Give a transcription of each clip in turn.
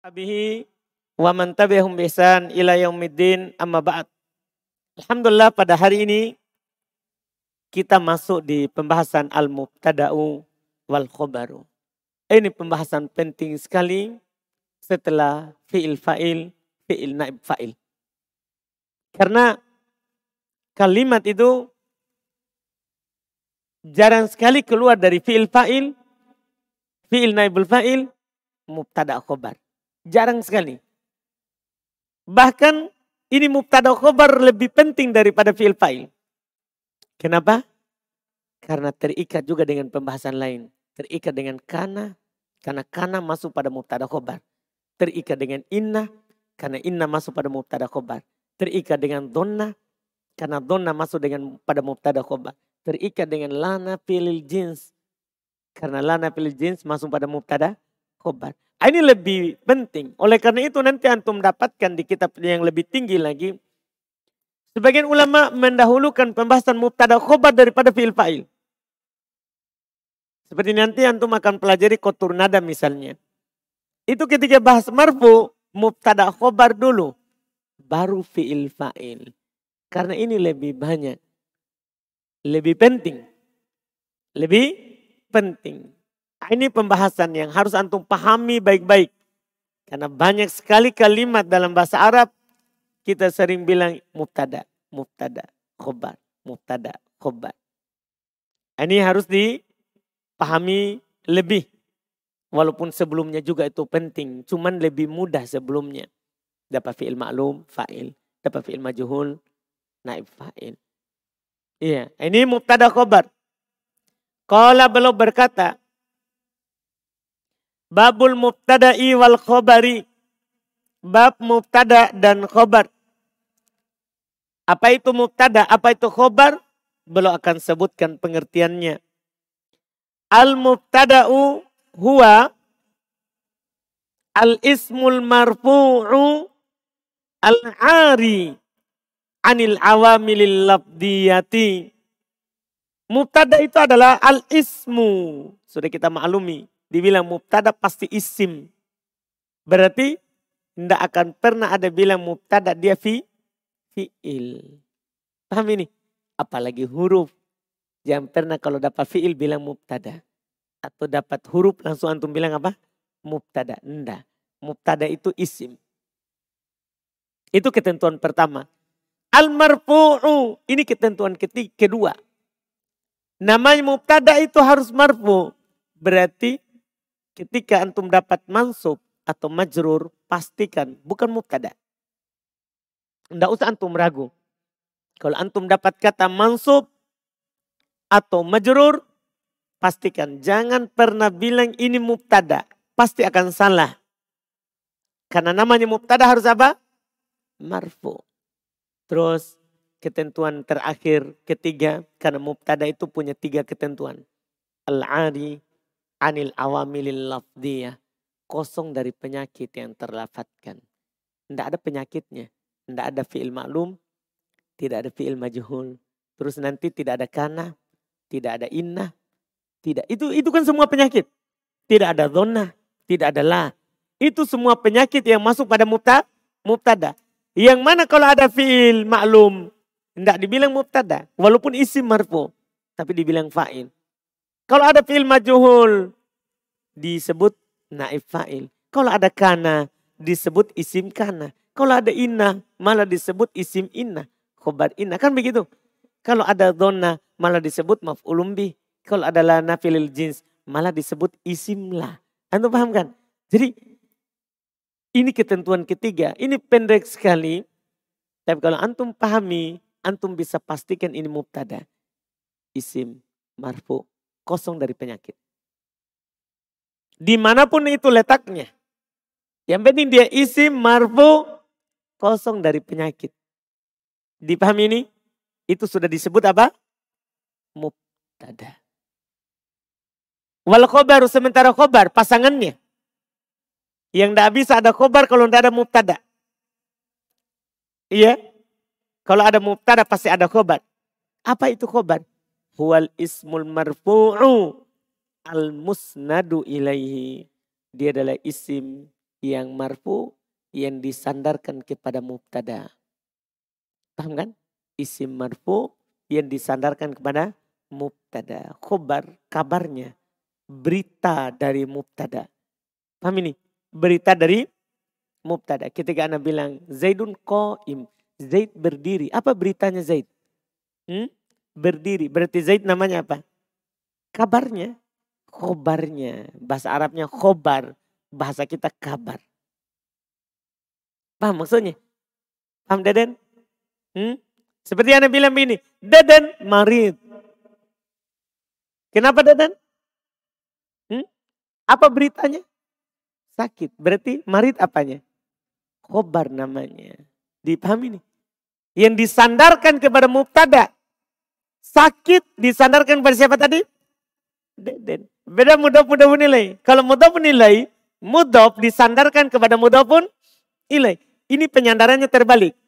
Abihi wa man tabi'ahum bisan ila yaumiddin amma ba'd. Alhamdulillah pada hari ini kita masuk di pembahasan al-mubtada'u wal khobaru. Ini pembahasan penting sekali setelah fi'il fa'il, fi'il naib fa'il. Karena kalimat itu jarang sekali keluar dari fi'il fa'il, fi'il naibul fa'il, mubtada khobar. Jarang sekali. Bahkan ini mubtada khobar lebih penting daripada fi'il fa'il. Kenapa? Karena terikat juga dengan pembahasan lain. Terikat dengan kana, karena kana masuk pada mubtada khobar. Terikat dengan inna, karena inna masuk pada mubtada khobar. Terikat dengan donna, karena donna masuk dengan pada mubtada khobar. Terikat dengan lana pilil jins, karena lana pilil jins masuk pada mubtada khobar. Ah, ini lebih penting. Oleh karena itu nanti antum dapatkan di kitab yang lebih tinggi lagi. Sebagian ulama mendahulukan pembahasan mubtada khobar daripada fi'il fa'il. Seperti nanti antum akan pelajari kotur nada misalnya. Itu ketika bahas marfu, mubtada khobar dulu. Baru fi'il fa'il. Karena ini lebih banyak. Lebih penting. Lebih penting. Ini pembahasan yang harus antum pahami baik-baik. Karena banyak sekali kalimat dalam bahasa Arab kita sering bilang mubtada, mubtada, khobar, mubtada, khobar. Ini harus dipahami lebih. Walaupun sebelumnya juga itu penting, cuman lebih mudah sebelumnya. Dapat fi'il maklum, fa'il. Dapat fi'il majuhul, naib fa'il. Iya, ini mubtada khobar. Kalau belum berkata, Babul mubtada'i wal khobari. Bab mubtada dan khobar. Apa itu mubtada? Apa itu khobar? Belum akan sebutkan pengertiannya. Al mubtada'u huwa al ismul marfu'u al ari anil awamilil labdiyati. Mubtada itu adalah al ismu. Sudah kita maklumi dibilang mubtada pasti isim. Berarti tidak akan pernah ada bilang mubtada dia fi fiil. Paham ini? Apalagi huruf. Yang pernah kalau dapat fiil bilang mubtada. Atau dapat huruf langsung antum bilang apa? Mubtada. Tidak. Mubtada itu isim. Itu ketentuan pertama. Al-marfu'u. Ini ketentuan ketiga, kedua. Namanya mubtada itu harus marfu. Berarti Ketika antum dapat mansub atau majrur, pastikan bukan mubtada. Tidak usah antum ragu. Kalau antum dapat kata mansub atau majrur, pastikan jangan pernah bilang ini mubtada. Pasti akan salah. Karena namanya mubtada harus apa? Marfu. Terus ketentuan terakhir ketiga karena mubtada itu punya tiga ketentuan. Al-ari, anil awamilil lafdiyah. Kosong dari penyakit yang terlafatkan. Tidak ada penyakitnya. Tidak ada fi'il maklum. Tidak ada fi'il majhul. Terus nanti tidak ada kana. Tidak ada inna. Tidak. Itu itu kan semua penyakit. Tidak ada zona. Tidak ada la. Itu semua penyakit yang masuk pada mubtada. mubtada. Yang mana kalau ada fi'il maklum. Tidak dibilang mubtada. Walaupun isim marfu. Tapi dibilang fa'il. Kalau ada fi'il majhul disebut naif fa'il. Kalau ada kana disebut isim kana. Kalau ada inna malah disebut isim inna. Khobar inna. Kan begitu. Kalau ada donna malah disebut maf'ulum bih. Kalau ada lana filil jins malah disebut isim lah. Anda paham kan? Jadi ini ketentuan ketiga. Ini pendek sekali. Tapi kalau antum pahami, antum bisa pastikan ini mubtada. Isim, marfu, kosong dari penyakit. Di mana pun itu letaknya. Yang penting dia isi marfu kosong dari penyakit. Dipahami ini? Itu sudah disebut apa? Mubtada. Wal khobar sementara khobar pasangannya. Yang tidak bisa ada khobar kalau tidak ada mubtada. Iya. Kalau ada mubtada pasti ada khobar. Apa itu khobar? Huwal ismul marfu'u al musnadu ilaihi. Dia adalah isim yang marfu yang disandarkan kepada mubtada. Paham kan? Isim marfu yang disandarkan kepada mubtada. Khobar, kabarnya. Berita dari mubtada. Paham ini? Berita dari mubtada. Ketika anak bilang Zaidun qaim. Zaid berdiri. Apa beritanya Zaid? Hmm? Berdiri. Berarti Zaid namanya apa? Kabarnya. Khobarnya. Bahasa Arabnya khobar. Bahasa kita kabar. Paham maksudnya? Paham Deden? Hmm? Seperti Anda bilang begini, Deden marid. Kenapa Deden? Hmm? Apa beritanya? Sakit. Berarti marid apanya? Khobar namanya. Dipahami nih. Yang disandarkan kepada mubtada. Sakit disandarkan kepada siapa tadi? Deden. Beda mudah mudah nilai. Kalau mudah nilai, mudah disandarkan kepada mudah pun nilai. Ini penyandarannya terbalik.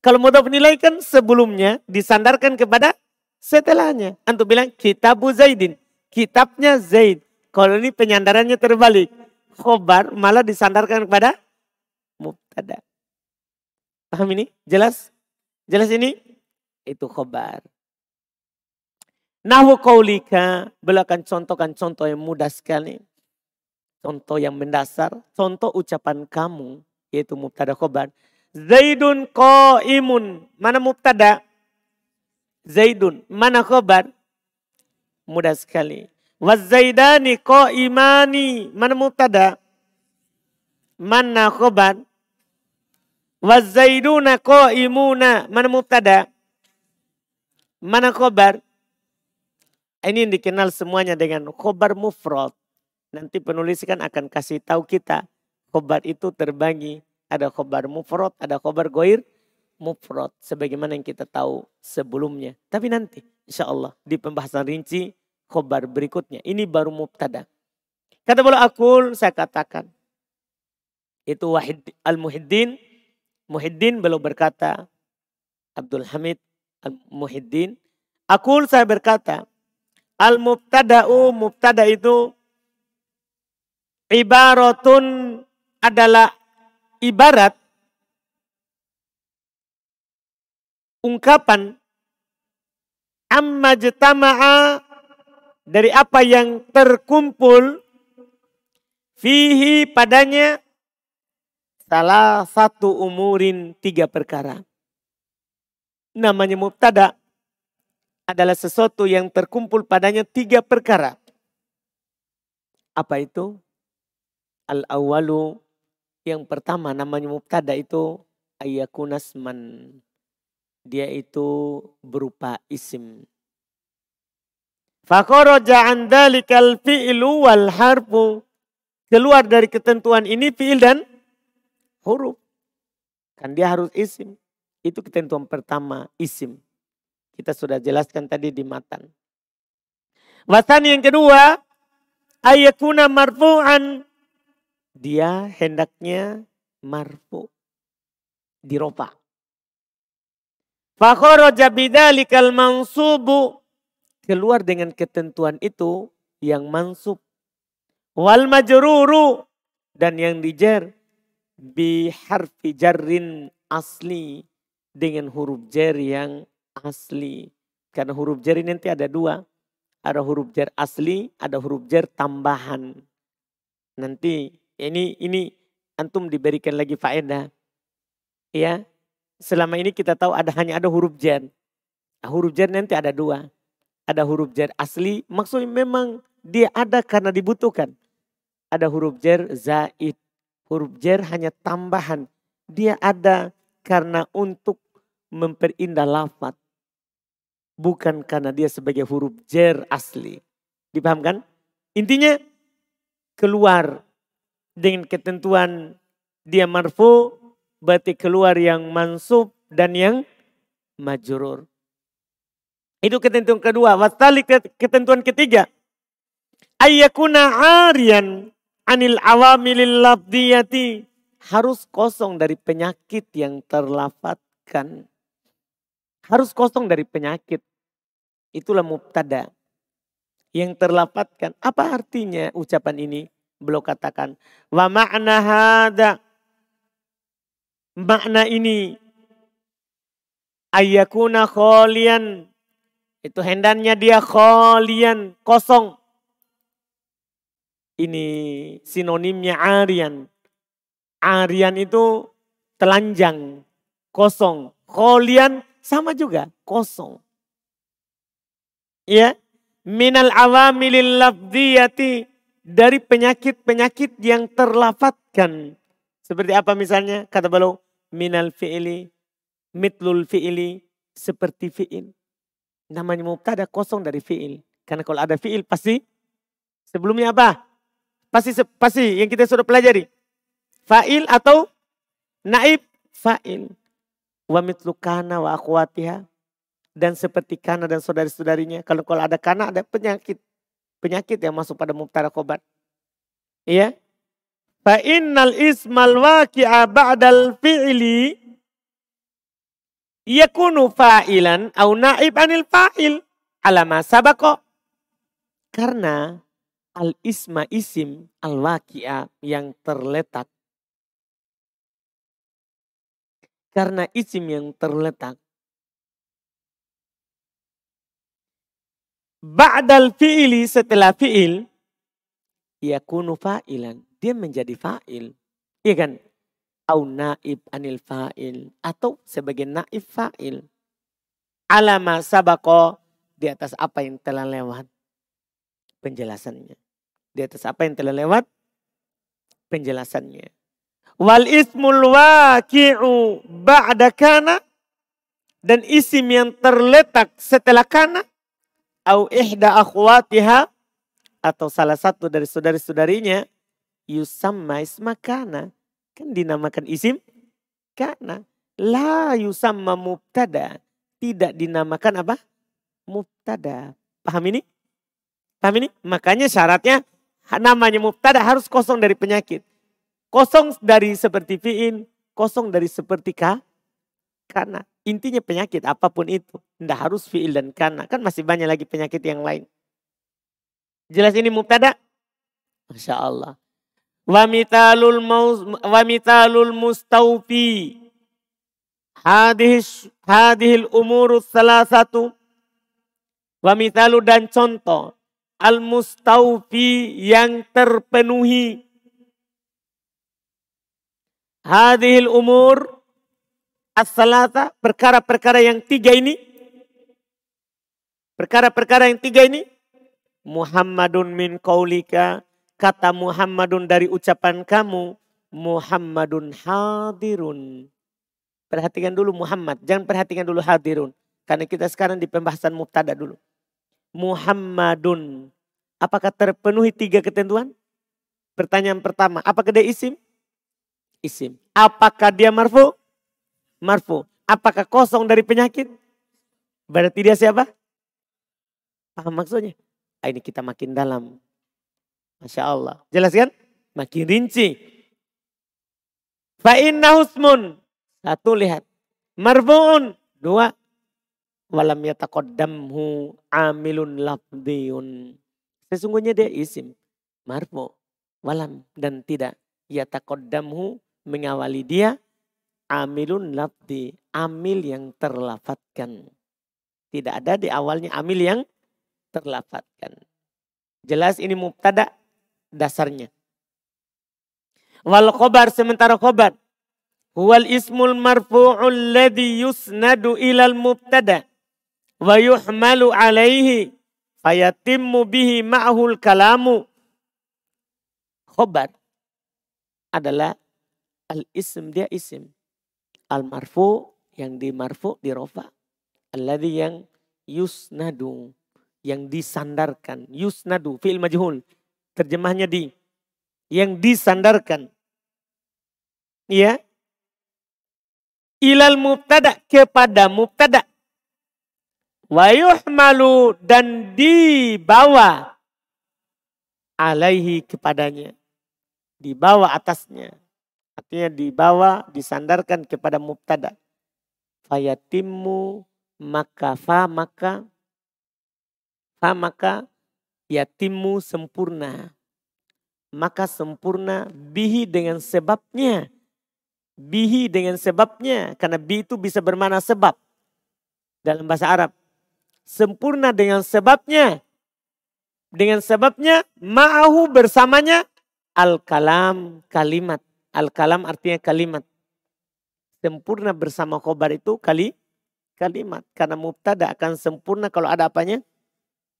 Kalau mudhaf nilai kan sebelumnya disandarkan kepada setelahnya. Antum bilang kitabu Zaidin. Kitabnya Zaid. Kalau ini penyandarannya terbalik. Khobar malah disandarkan kepada mubtada. Paham ini? Jelas? Jelas ini? Itu khobar. Nahwu kaulika. Belakan contohkan contoh yang mudah sekali. Contoh yang mendasar. Contoh ucapan kamu yaitu mubtada khobar. Zaidun imun Mana mubtada? Zaidun. Mana khobar? Mudah sekali. Wazaidani imani Mana mubtada? Mana khobar? Wazaiduna imuna Mana mubtada? Mana khobar? Ini yang dikenal semuanya dengan khobar mufrad. Nanti penulis kan akan kasih tahu kita khobar itu terbagi. Ada khobar mufrad, ada khobar goir mufrad. Sebagaimana yang kita tahu sebelumnya. Tapi nanti insya Allah di pembahasan rinci khobar berikutnya. Ini baru mubtada. Kata bola akul saya katakan. Itu Wahid Al-Muhiddin. Muhiddin belum berkata. Abdul Hamid Al-Muhiddin. Akul saya berkata. Al-mubtada'u mubtada itu ibaratun adalah ibarat ungkapan amma jtama'a dari apa yang terkumpul fihi padanya salah satu umurin tiga perkara. Namanya mubtada adalah sesuatu yang terkumpul padanya tiga perkara. Apa itu? Al-awalu yang pertama namanya mubtada itu ayakunasman. Dia itu berupa isim. Fakoroja an dalikal fi'lu wal harfu. Keluar dari ketentuan ini fi'il dan huruf. Kan dia harus isim. Itu ketentuan pertama, isim. Kita sudah jelaskan tadi di matan. Wasan yang kedua, ayakuna marfu'an dia hendaknya marfu diropa. Fakharaja bidzalikal mansubu keluar dengan ketentuan itu yang mansub wal majruru dan yang dijer bi harfi jarrin asli dengan huruf jar yang asli. Karena huruf jar ini nanti ada dua. Ada huruf jar asli, ada huruf jar tambahan. Nanti ini ini antum diberikan lagi faedah. Ya. Selama ini kita tahu ada hanya ada huruf jar. Nah, huruf jar nanti ada dua. Ada huruf jar asli, maksudnya memang dia ada karena dibutuhkan. Ada huruf jar zaid. Huruf jar hanya tambahan. Dia ada karena untuk memperindah lafat. Bukan karena dia sebagai huruf jar asli. Dipahamkan? Intinya keluar dengan ketentuan dia marfu berarti keluar yang mansub dan yang majurur. Itu ketentuan kedua. Wasali ketentuan ketiga. Ayyakuna arian anil awamilil labdiyati. Harus kosong dari penyakit yang terlafatkan. Harus kosong dari penyakit. Itulah mubtada. Yang terlafatkan. Apa artinya ucapan ini? Beliau katakan, wa makna hada. Makna ini ayakuna kholian. Itu hendaknya dia kholian, kosong. Ini sinonimnya arian. Arian itu telanjang, kosong. Kholian sama juga, kosong. Ya, minal awamilil lafdiyati dari penyakit-penyakit yang terlafatkan. Seperti apa misalnya? Kata beliau, minal fi'ili, mitlul fi'ili, seperti fi'il. Namanya mubtada kosong dari fi'il. Karena kalau ada fi'il pasti sebelumnya apa? Pasti pasti yang kita sudah pelajari. Fa'il atau naib fa'il. Wa mitlu kana wa akhwatiha. Dan seperti kana dan saudari-saudarinya. Kalau kalau ada kana ada penyakit penyakit yang masuk pada mubtada khobar. Iya. Fa innal ismal waqi'a ba'dal fi'li yakunu fa'ilan au naib anil fa'il ala ma sabaqa. Karena al isma isim al waqi'a yang terletak karena isim yang terletak Ba'dal fi'ili setelah fi'il. Yakunu fa'ilan. Dia menjadi fa'il. Iya kan? Au naib anil fa'il. Atau sebagai naib fa'il. Alama sabako. Di atas apa yang telah lewat. Penjelasannya. Di atas apa yang telah lewat. Penjelasannya. Wal ismul waqi'u ba'da kana. Dan isim yang terletak setelah kana. Au ihda akhwatiha. Atau salah satu dari saudari-saudarinya. Yusamma isma kana. Kan dinamakan isim kana. La yusamma mubtada. Tidak dinamakan apa? Mubtada. Paham ini? Paham ini? Makanya syaratnya namanya mubtada harus kosong dari penyakit kosong dari seperti fiin kosong dari seperti ka kana Intinya penyakit apa pun itu. Tidak harus fi'il dan kana. Kan masih banyak lagi penyakit yang lain. Jelas ini mubtada? Masya Allah. Wa mitalul, maus, wa mitalul mustaufi. Hadih, hadihil umurus salah satu. Wa mitalu dan contoh. Al mustaufi yang terpenuhi. Hadihil umur as-salata, perkara-perkara yang tiga ini, perkara-perkara yang tiga ini, Muhammadun min kaulika, kata Muhammadun dari ucapan kamu, Muhammadun hadirun. Perhatikan dulu Muhammad, jangan perhatikan dulu hadirun. Karena kita sekarang di pembahasan mubtada dulu. Muhammadun. Apakah terpenuhi tiga ketentuan? Pertanyaan pertama, apakah dia isim? Isim. Apakah dia marfu? marfu. Apakah kosong dari penyakit? Berarti dia siapa? Paham maksudnya? Ah, ini kita makin dalam. Masya Allah. Jelas kan? Makin rinci. Fa'inna husmun. Satu lihat. Marfu'un. Dua. Walam yatakoddamhu amilun labdiyun. Sesungguhnya dia isim. Marfu. Walam. Dan tidak. Yatakoddamhu mengawali dia amilun labdi, amil yang terlafatkan. Tidak ada di awalnya amil yang terlafatkan. Jelas ini mubtada dasarnya. Wal khobar sementara khobar. Huwal ismul marfu'ul ladhi yusnadu ilal mubtada. Wa yuhmalu alaihi. Fayatimmu bihi ma'hul kalamu. Khobar adalah al-ism, dia isim al marfu yang di marfu di rofa alladhi yang yusnadu yang disandarkan. Yusnadu fi'il majhul. Terjemahnya di. Yang disandarkan. Ya ilal mubtada kepada mubtada. Wa yuhmalu dan dibawa alaihi kepadanya. Dibawa atasnya Artinya dibawa, disandarkan kepada mubtada. Fayatimmu maka fa maka fa maka yatimmu sempurna. maka sempurna bihi dengan sebabnya. Bihi dengan sebabnya. Karena bi itu bisa bermana sebab. Dalam bahasa Arab. Sempurna dengan sebabnya. Dengan sebabnya ma'ahu bersamanya al-kalam kalimat. Al-kalam artinya kalimat. Sempurna bersama khobar itu kali kalimat. Karena mubtada akan sempurna kalau ada apanya?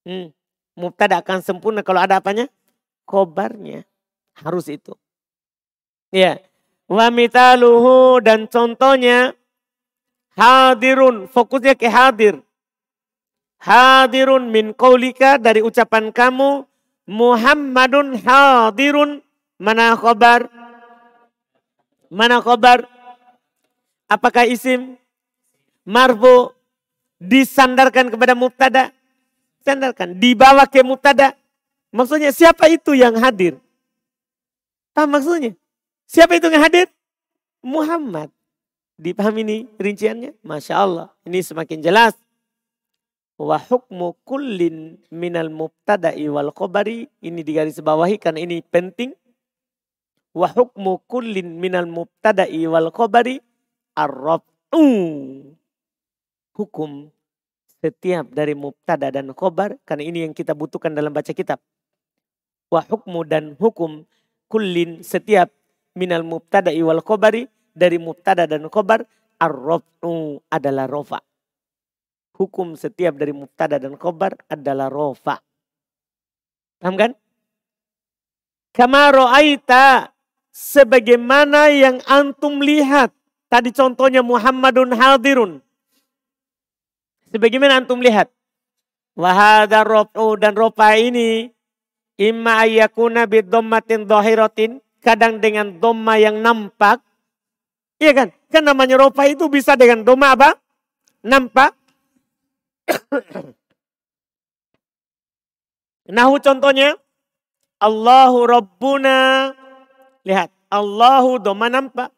Hmm. Mubtada akan sempurna kalau ada apanya? Khobarnya. Harus itu. Ya. Wa mitaluhu dan contohnya hadirun. Fokusnya ke hadir. Hadirun min qaulika dari ucapan kamu. Muhammadun hadirun. Mana khobar? Mana khobar? Apakah isim? Marfu disandarkan kepada mubtada? Sandarkan. Dibawa ke mubtada. Maksudnya siapa itu yang hadir? Paham maksudnya? Siapa itu yang hadir? Muhammad. Dipahami ini rinciannya? Masya Allah. Ini semakin jelas. Wa hukmu kullin minal mubtada'i wal khobari. Ini digaris bawahi karena ini penting. Wa hukmu kullin minal mubtada'i wal khobari. Arrab'u. Hukum setiap dari mubtada dan khobar. Karena ini yang kita butuhkan dalam baca kitab. Wa hukmu dan hukum kullin setiap minal mubtada wal khobari dari mubtada dan khobar ar-raf'u adalah rofa. Hukum setiap dari mubtada dan khobar adalah rofa. Paham kan? Kama ro'aita sebagaimana yang antum lihat. Tadi contohnya Muhammadun hadirun. Sebagaimana antum lihat. Wahada rof'u dan rofa ini. Imma ayyakuna biddommatin dohiratin kadang dengan doma yang nampak. Iya kan? Kan namanya rofa itu bisa dengan doma apa? Nampak. Nahu contohnya. Allahu Rabbuna. Lihat. Allahu doma nampak.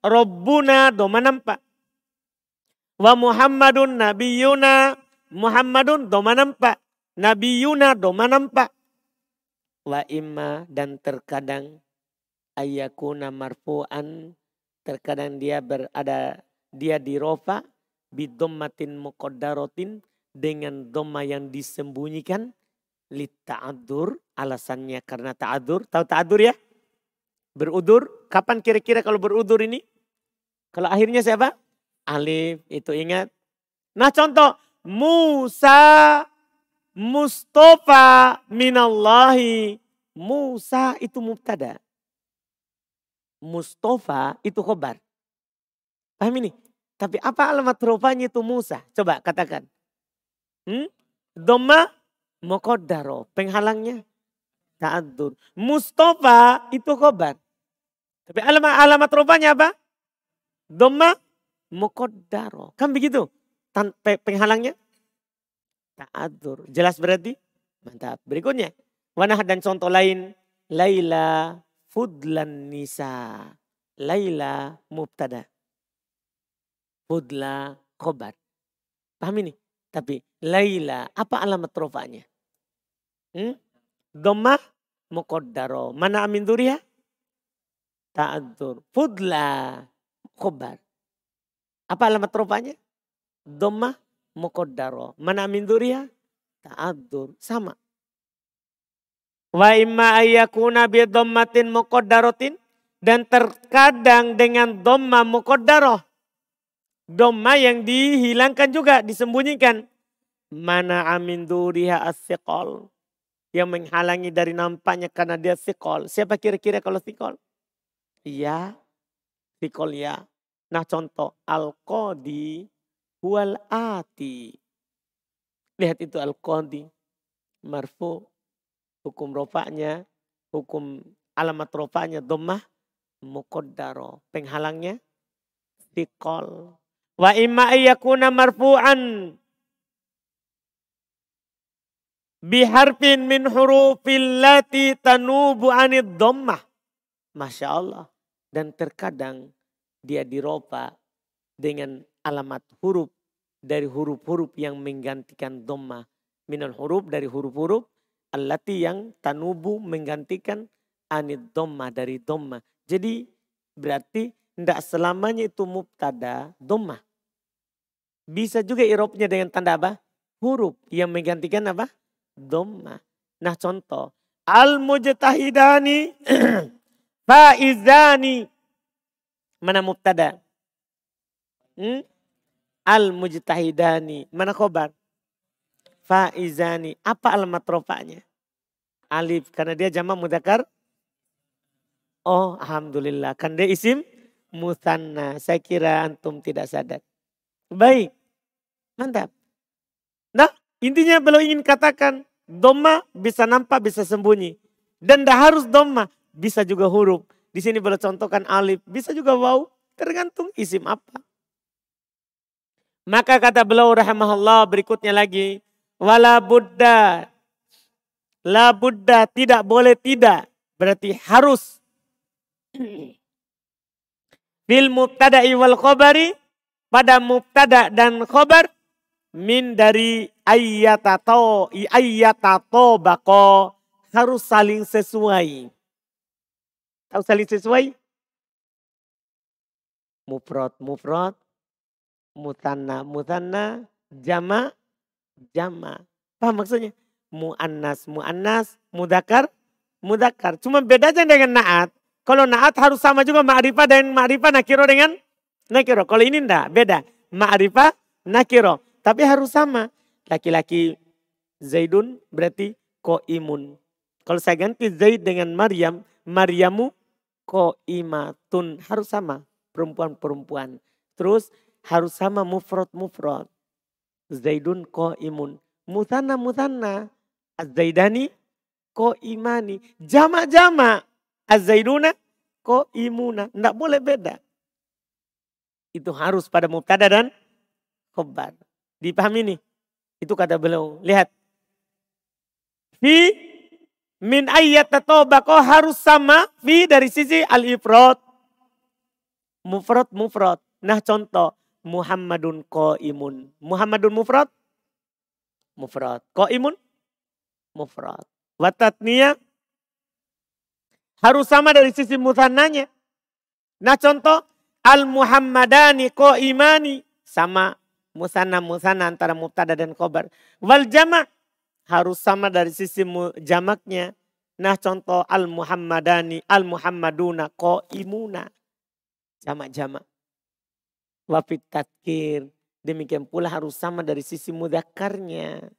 Rabbuna doma nampak. Wa Muhammadun Nabiyuna. Muhammadun doma nampak. Nabiyuna doma nampak. Wa imma dan terkadang ayakuna marfu'an terkadang dia berada dia di rofa bidommatin muqaddaratin dengan doma yang disembunyikan li ta'adur alasannya karena ta'adur tahu ta'adur ya berudur kapan kira-kira kalau berudur ini kalau akhirnya siapa alif itu ingat nah contoh Musa Mustafa minallahi Musa itu mubtada Mustafa itu khobar. Paham ini? Tapi apa alamat rupanya itu Musa? Coba katakan. Hmm? Doma mokodaro. Penghalangnya ta'adur. Mustafa itu khobar. Tapi alamat, alamat rupanya apa? Doma mokodaro. Kan begitu? Tan, penghalangnya ta'adur. Jelas berarti? Mantap. Berikutnya. Wanah dan contoh lain. Laila Fudlan nisa. Laila mubtada. Fudla khobar. Paham ini? Tapi Laila apa alamat rofanya? Hmm? Domah muqaddaro. Mana amin duriya? Ta'adur. Fudla khobar. Apa alamat rofanya? Domah muqaddaro. Mana amin duriya? Ta'adur. Sama. Wa imma ayyakuna bi dhammatin muqaddaratin dan terkadang dengan dhamma muqaddarah. Dhamma yang dihilangkan juga, disembunyikan. Mana amin duriha as-siqal. Yang menghalangi dari nampaknya karena dia sikol. Siapa kira-kira kalau sikol? Iya, sikol ya. Nah contoh, al-qadi wal ati. Lihat itu al-qadi. Marfu hukum rofaknya, hukum alamat rofaknya domah muqaddaro. Penghalangnya sikol. Wa imma ayyakuna marfu'an biharfin min hurufil lati tanubu anid dhammah. Masya Allah. Dan terkadang dia diropa dengan alamat huruf dari huruf-huruf yang menggantikan dhammah. Minal huruf dari huruf-huruf allati yang tanubu menggantikan anid domma dari domma. Jadi berarti tidak selamanya itu mubtada domma. Bisa juga irobnya dengan tanda apa? Huruf yang menggantikan apa? Domma. Nah contoh. Al-mujtahidani faizani. Mana mubtada? Hmm? Al-mujtahidani. Mana khobar? Faizani. Apa alamat rofaknya? Alif. Karena dia jama mudakar. Oh Alhamdulillah. Kan dia isim musanna. Saya kira antum tidak sadar. Baik. Mantap. Nah intinya belum ingin katakan. Doma bisa nampak, bisa sembunyi. Dan tidak harus doma. Bisa juga huruf. Di sini boleh contohkan alif. Bisa juga waw. Tergantung isim apa. Maka kata beliau rahimahullah berikutnya lagi. Wala buddha. La buddha tidak boleh tidak. Berarti harus. Bil mubtada'i wal khobari. Pada mubtada dan khobar. Min dari ayyatato. Ayyatato bako. Harus saling sesuai. Tahu saling sesuai? Mufrad, mufrad, mutanna, mutanna, jama, jama. Paham maksudnya? Mu'annas, mu'annas, mudakar, mudakar. Cuma bedanya dengan naat. Kalau naat harus sama juga ma'rifah dan ma'rifah nakiro dengan nakiro. Kalau ini enggak, beda. Ma'rifah, nakiro. Tapi harus sama. Laki-laki Zaidun berarti ko imun. Kalau saya ganti Zaid dengan Maryam, Maryamu ko imatun. Harus sama perempuan-perempuan. Terus harus sama mufrad. Zaidun ko imun. Mutanna mutanna. Az-zaidani ko imani. Jama-jama. Az-zaiduna ko imuna. Tidak boleh beda. Itu harus pada mubtada dan khobar. Dipahami nih? Itu kata beliau. Lihat. Fi min ayat kok harus sama. Fi dari sisi al-ifrad. Mufrad, mufrad. Nah contoh. Muhammadun imun. Muhammadun mufrad? Mufrad. imun? Mufrad. Watatnia harus sama dari sisi mutananya. Nah contoh al-muhammadani imani sama musana musana antara mubtada dan khobar. Wal jama' harus sama dari sisi jamaknya. Nah contoh al-muhammadani al-muhammaduna imuna. Jamak-jamak. Wafit tatkir. Demikian pula harus sama dari sisi mudakarnya.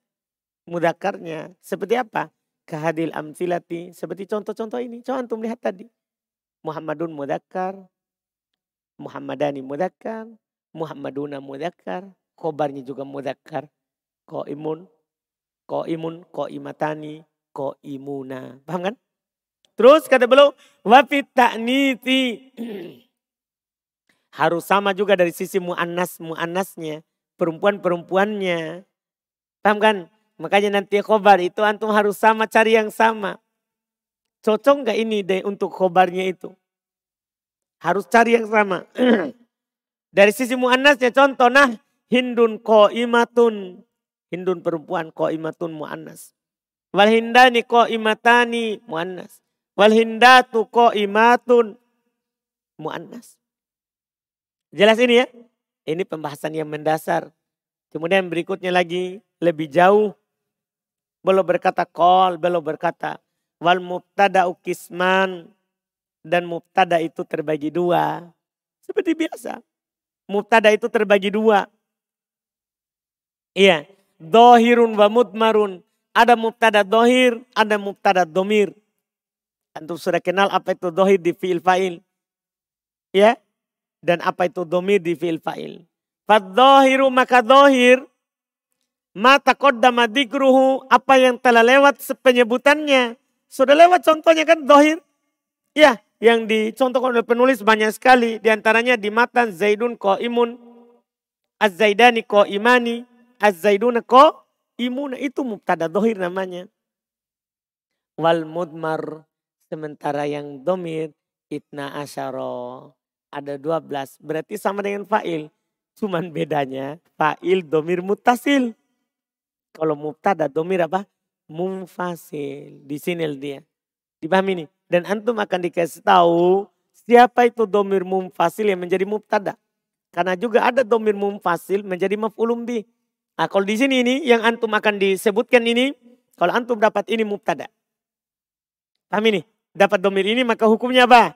Mudakarnya seperti apa? Kehadil amsilati. Seperti contoh-contoh ini. Coba antum lihat tadi. Muhammadun mudakar. Muhammadani mudakar. Muhammaduna mudakar. Khobarnya juga mudakar. Ko Ko imun. Ko imatani. Ko imuna. Paham kan? Terus kata beliau. Wafit ta'niti. Harus sama juga dari sisi mu'annas, mu'annasnya. Perempuan-perempuannya. Paham kan? Makanya nanti khobar itu antum harus sama cari yang sama. Cocok nggak ini deh untuk khobarnya itu? Harus cari yang sama. dari sisi mu'annasnya contoh nah hindun ko imatun. Hindun perempuan ko imatun mu'annas. Wal hindani ko imatani mu'annas. Wal hindatu imatun mu'annas. Jelas ini ya? Ini pembahasan yang mendasar. Kemudian berikutnya lagi lebih jauh. Belum berkata kol, belum berkata wal mubtada ukisman. Dan mubtada itu terbagi dua. Seperti biasa. Mubtada itu terbagi dua. Iya. Dohirun wa mudmarun. Ada mubtada dohir, ada mubtada domir. Antum sudah kenal apa itu dohir di fi'il fa'il. Ya, dan apa itu domir di fi'il fa'il. Fadzohiru maka dohir. Mata koddama dikruhu. Apa yang telah lewat penyebutannya. Sudah lewat contohnya kan dohir. Ya yang dicontohkan oleh penulis banyak sekali. Di antaranya di matan Zaidun ko imun. Az-Zaidani ko imani. Az-Zaiduna ko imuna. Itu mubtada dohir namanya. Wal mudmar. Sementara yang domir. Itna asyara ada 12. Berarti sama dengan fa'il. Cuman bedanya fa'il domir mutasil. Kalau mubtada domir apa? Mumfasil. Di sini dia. Dipahami nih. Dan antum akan dikasih tahu siapa itu domir mumfasil yang menjadi mubtada. Karena juga ada domir mumfasil menjadi maf'ulum bi. Nah kalau di sini ini yang antum akan disebutkan ini, kalau antum dapat ini mubtada. Paham ini? Dapat domir ini maka hukumnya apa?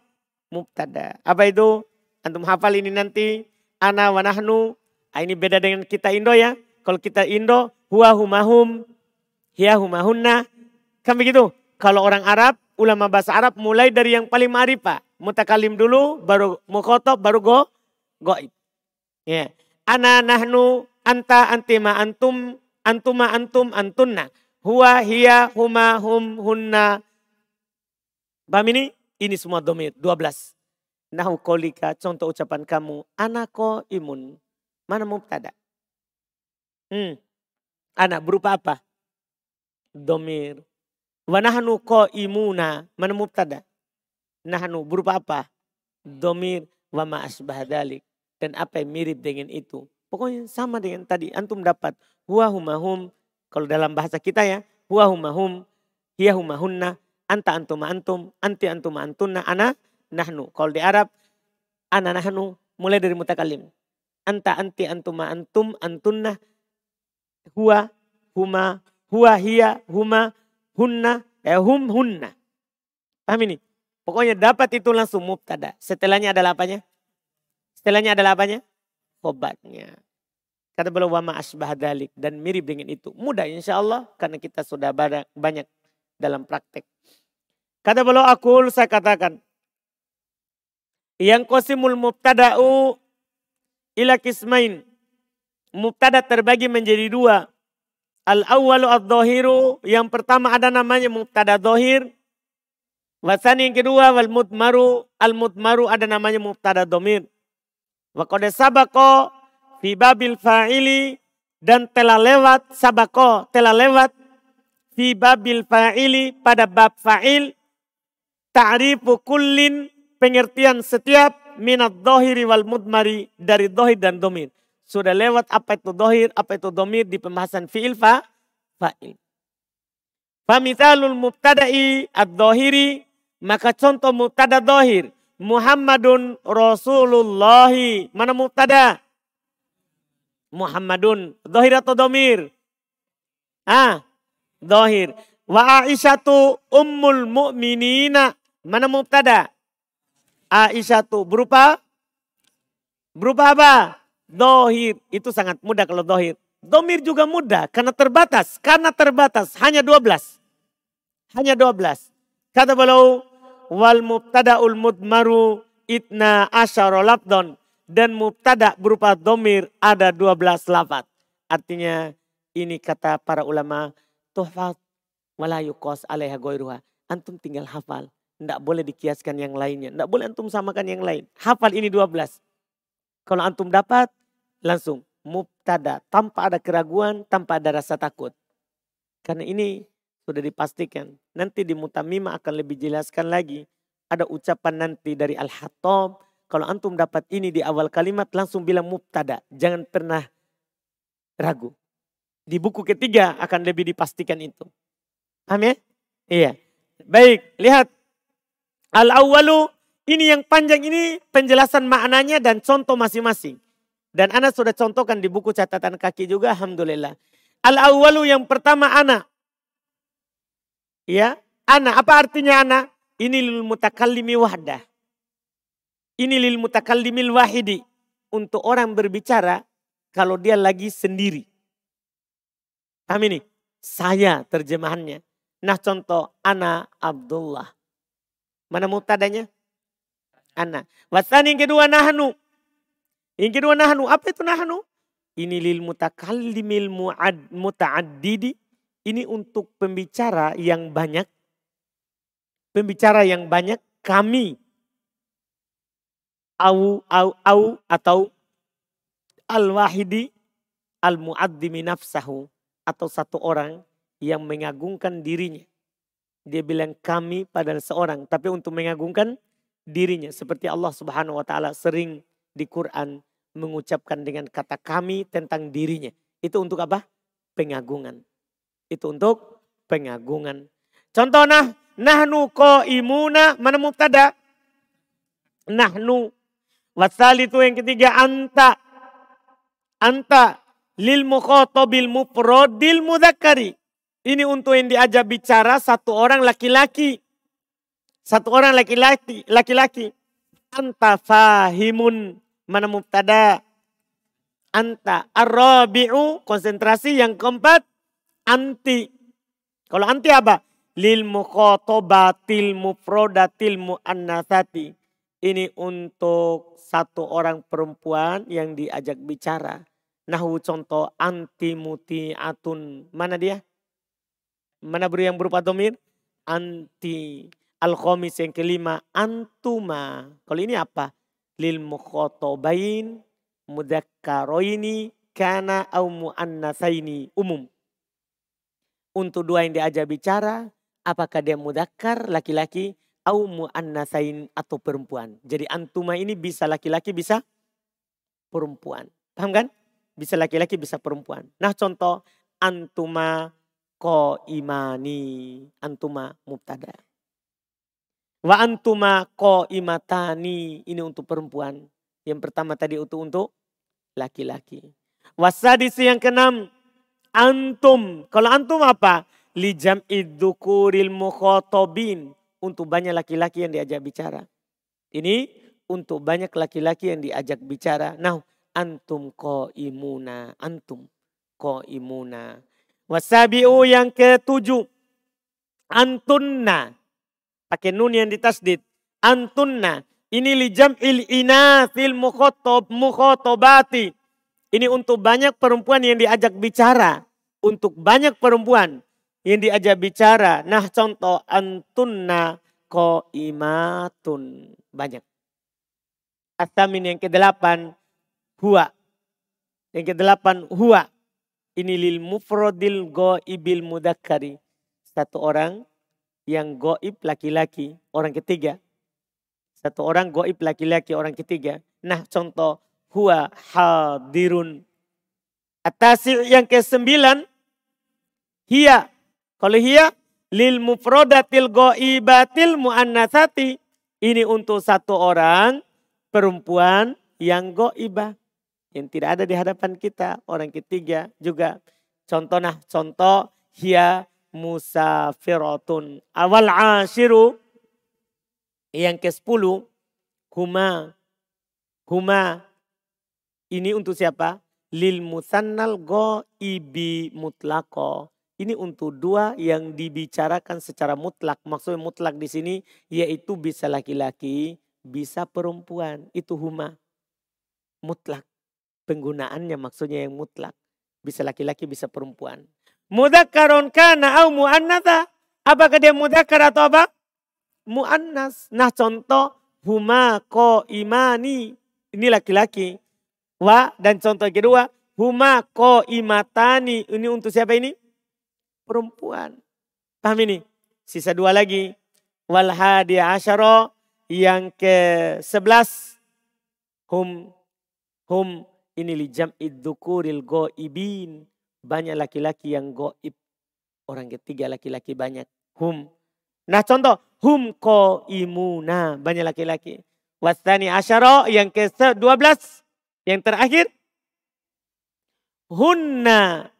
Mubtada. Apa itu? Antum hafal ini nanti. Ana wa nahnu. Nah, ini beda dengan kita Indo ya. Kalau kita Indo, huwa humahum, hiya humahunna. Kan begitu? Kalau orang Arab, ulama bahasa Arab mulai dari yang paling ma'rifah. Mutakalim dulu, baru mukhotob, baru go, goib. Ya. Ana nahnu anta antima antum antuma antum antunna huwa hiya huma hum hunna Paham ini? Ini semua domir 12. Nahu kolika contoh ucapan kamu anako imun. Mana mubtada? Hmm. Anak berupa apa? Domir. Wanahnu ko imuna. Mana mubtada? Nahnu berupa apa? Domir wa ma asbah dalik. Dan apa yang mirip dengan itu. Pokoknya sama dengan tadi. Antum dapat. Huwa humahum. Kalau dalam bahasa kita ya. Huwa humahum. Hiya humahunna. Anta antum antum. Anti antum antunna. Ana nahnu. Kalau di Arab. Ana nahnu. Mulai dari mutakalim. Anta anti antum antum antunna. Huwa huma. Huwa hiya huma hunna. Eh, hum hunna. Paham ini? Pokoknya dapat itu langsung mubtada. Setelahnya adalah apanya? Setelahnya adalah apanya? Khobarnya. Kata beliau wama asbah dalik dan mirip dengan itu. Mudah insya Allah karena kita sudah banyak dalam praktek. Kata beliau akul saya katakan. Yang kosimul mubtada'u ila kismain. Mubtada terbagi menjadi dua. Al awalu ad-dhahiru. Yang pertama ada namanya mubtada dohir. Wasani yang kedua wal mutmaru al mutmaru ada namanya mubtada domir. Wa qad sabaqo fi babil fa'ili dan telah lewat sabako telah lewat fi babil fa'ili pada bab fa'il ta'rifu kullin pengertian setiap minat dohiri wal mutmari dari dohir dan domir. Sudah lewat apa itu dohir, apa itu domir di pembahasan fi'il fa, fa'il. Famithalul mubtada'i ad-dohiri maka contoh mubtada dohir. Muhammadun Rasulullah. Mana mubtada? Muhammadun. Dohir atau domir? Ah, dohir. Wa Aisyatu ummul mu'minina. Mana mubtada? Aisyatu. Berupa? Berupa apa? Dohir. Itu sangat mudah kalau dohir. Domir juga mudah karena terbatas. Karena terbatas. Hanya 12. Hanya 12. Kata beliau, wal mubtada'ul mudmaru itna asyara labdon. Dan mubtada berupa domir ada 12 lafad. Artinya ini kata para ulama, tuhfat wala yukos alaiha goiruha. Antum tinggal hafal. Tidak boleh dikiaskan yang lainnya. Tidak boleh antum samakan yang lain. Hafal ini 12. Kalau antum dapat, langsung mubtada. Tanpa ada keraguan, tanpa ada rasa takut. Karena ini sudah dipastikan. Nanti di mutamimah akan lebih jelaskan lagi. Ada ucapan nanti dari Al-Hattab. Kalau antum dapat ini di awal kalimat langsung bilang mubtada. Jangan pernah ragu. Di buku ketiga akan lebih dipastikan itu. Paham ya? Iya. Baik, lihat. Al-awwalu, ini yang panjang ini penjelasan maknanya dan contoh masing-masing. Dan anak sudah contohkan di buku catatan kaki juga, Alhamdulillah. Al-awwalu yang pertama anak. Ya, ana apa artinya ana? Ini lil mutakallimi wahdah. Ini lil mutakallimil wahidi. Untuk orang berbicara kalau dia lagi sendiri. Paham ini? Saya terjemahannya. Nah contoh, ana Abdullah. Mana mutadanya? Ana. Wasani yang kedua nahnu. Yang kedua nahnu. Apa itu nahnu? Ini lil mutakallimil muta'addidi ini untuk pembicara yang banyak. Pembicara yang banyak kami. Au, au, au atau al-wahidi al-mu'addimi nafsahu. Atau satu orang yang mengagungkan dirinya. Dia bilang kami pada seorang. Tapi untuk mengagungkan dirinya. Seperti Allah subhanahu wa ta'ala sering di Quran mengucapkan dengan kata kami tentang dirinya. Itu untuk apa? Pengagungan. Itu untuk pengagungan. Contohnya nahnu ko imuna mana mubtada? Nahnu. Wasali itu yang ketiga anta. Anta lil mukhotobil mufrodil mudakari. Ini untuk yang diajak bicara satu orang laki-laki. Satu orang laki-laki. Laki-laki. Anta fahimun. Mana mubtada? Anta. Arabi'u. Konsentrasi yang keempat. Anti. Kalau anti apa? Lil mukhotobatil mufrodatil mu'annasati. Ini untuk satu orang perempuan yang diajak bicara. Nahu contoh anti muti atun. Mana dia? Mana beri yang berupa domir? Anti. Al-khomis yang kelima. Antuma. Kalau ini apa? Lil mukhotobain. Mudakkaroini. Kana au muannasaini. Umum. Untuk dua yang diajak bicara. Apakah dia mudakkar laki-laki. Au muannasain atau perempuan. Jadi antuma ini bisa laki-laki bisa perempuan. Paham kan? Bisa laki-laki bisa perempuan. Nah contoh antuma ko imani antuma mubtada. Wa antuma ko imatani ini untuk perempuan. Yang pertama tadi untuk untuk laki-laki. Wasadis yang keenam antum. Kalau antum apa? Lijam iddukuril mukhotobin. Untuk banyak laki-laki yang diajak bicara. Ini untuk banyak laki-laki yang diajak bicara. Nah, antum ko imuna. Antum ko imuna. Wasabi'u yang ketujuh. Antunna. Pakai nun yang ditasdid. Antunna. Ini li jam'il inathil mukhotob mukhotobati. Ini untuk banyak perempuan yang diajak bicara. Untuk banyak perempuan yang diajak bicara. Nah contoh antunna ko imatun. Banyak. Asamin yang kedelapan. Huwa. Yang kedelapan huwa. Ini lil mufrodil goibil mudakari. Satu orang yang goib laki-laki, orang ketiga. Satu orang goib laki-laki, orang ketiga. Nah contoh, huwa hadirun. Atasi yang ke sembilan, hiya. Kalau hiya, lil mufrodatil goibatil muannasati. Ini untuk satu orang perempuan yang goibah yang tidak ada di hadapan kita. Orang ketiga juga. Contoh nah, contoh hia musafirotun. Awal ashiru yang ke-10 huma huma ini untuk siapa? Lil musannal go ibi mutlako. Ini untuk dua yang dibicarakan secara mutlak. Maksudnya mutlak di sini yaitu bisa laki-laki, bisa perempuan. Itu huma. Mutlak penggunaannya maksudnya yang mutlak. Bisa laki-laki, bisa perempuan. Mudakaron kana au mu'annatha. Apakah dia mudakar atau apa? Mu'annas. Nah contoh huma ko imani. Ini laki-laki. Wa dan contoh kedua. Huma ko imatani. Ini untuk siapa ini? Perempuan. Paham ini? Sisa dua lagi. Wal hadi asyara yang ke sebelas. Hum hum ini li jam'id dzukuril goibin. Banyak laki-laki yang goib. Orang ketiga laki-laki banyak. Hum. Nah contoh. Hum ko imuna. Banyak laki-laki. Wasani asyara yang ke-12. Yang terakhir. Hunna.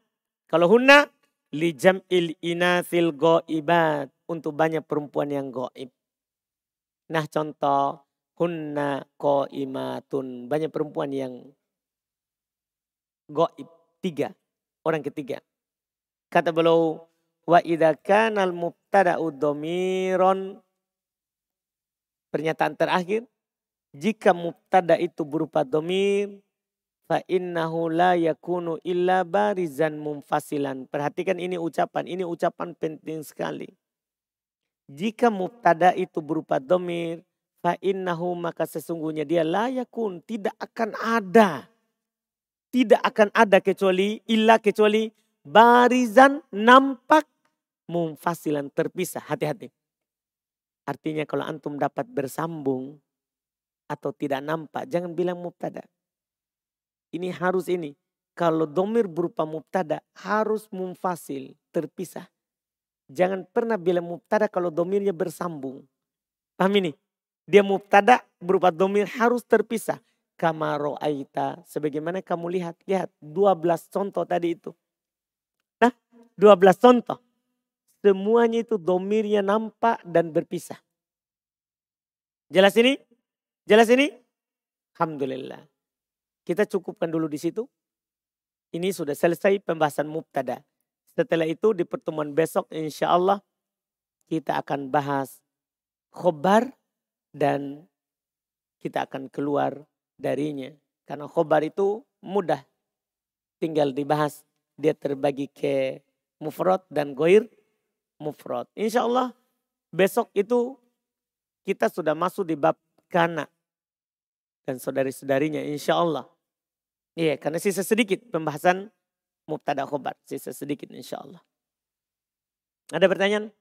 Kalau hunna. Li jam'il inasil goibat. Untuk banyak perempuan yang goib. Nah contoh. Hunna ko imatun. Banyak perempuan yang goib. Tiga. Orang ketiga. Kata beliau, wa idha kanal mubtada'u domiron. Pernyataan terakhir. Jika mubtada itu berupa domir. Fa innahu la yakunu illa barizan mumfasilan. Perhatikan ini ucapan. Ini ucapan penting sekali. Jika mubtada itu berupa domir. Fa innahu maka sesungguhnya dia layakun. Tidak akan ada tidak akan ada kecuali illa kecuali barizan nampak mumfasilan terpisah. Hati-hati. Artinya kalau antum dapat bersambung atau tidak nampak, jangan bilang mubtada. Ini harus ini. Kalau domir berupa mubtada harus mumfasil, terpisah. Jangan pernah bilang mubtada kalau domirnya bersambung. Paham ini? Dia mubtada berupa domir harus terpisah. Kamaro aita. Sebagaimana kamu lihat. Lihat 12 contoh tadi itu. Nah 12 contoh. Semuanya itu domirnya nampak dan berpisah. Jelas ini? Jelas ini? Alhamdulillah. Kita cukupkan dulu di situ. Ini sudah selesai pembahasan mubtada. Setelah itu di pertemuan besok insya Allah kita akan bahas khobar dan kita akan keluar darinya. Karena khobar itu mudah. Tinggal dibahas. Dia terbagi ke mufrad dan goir mufrad. Insya Allah besok itu kita sudah masuk di bab kana. Dan saudari-saudarinya insya Allah. Iya karena sisa sedikit pembahasan mubtada khobar. Sisa sedikit insya Allah. Ada pertanyaan?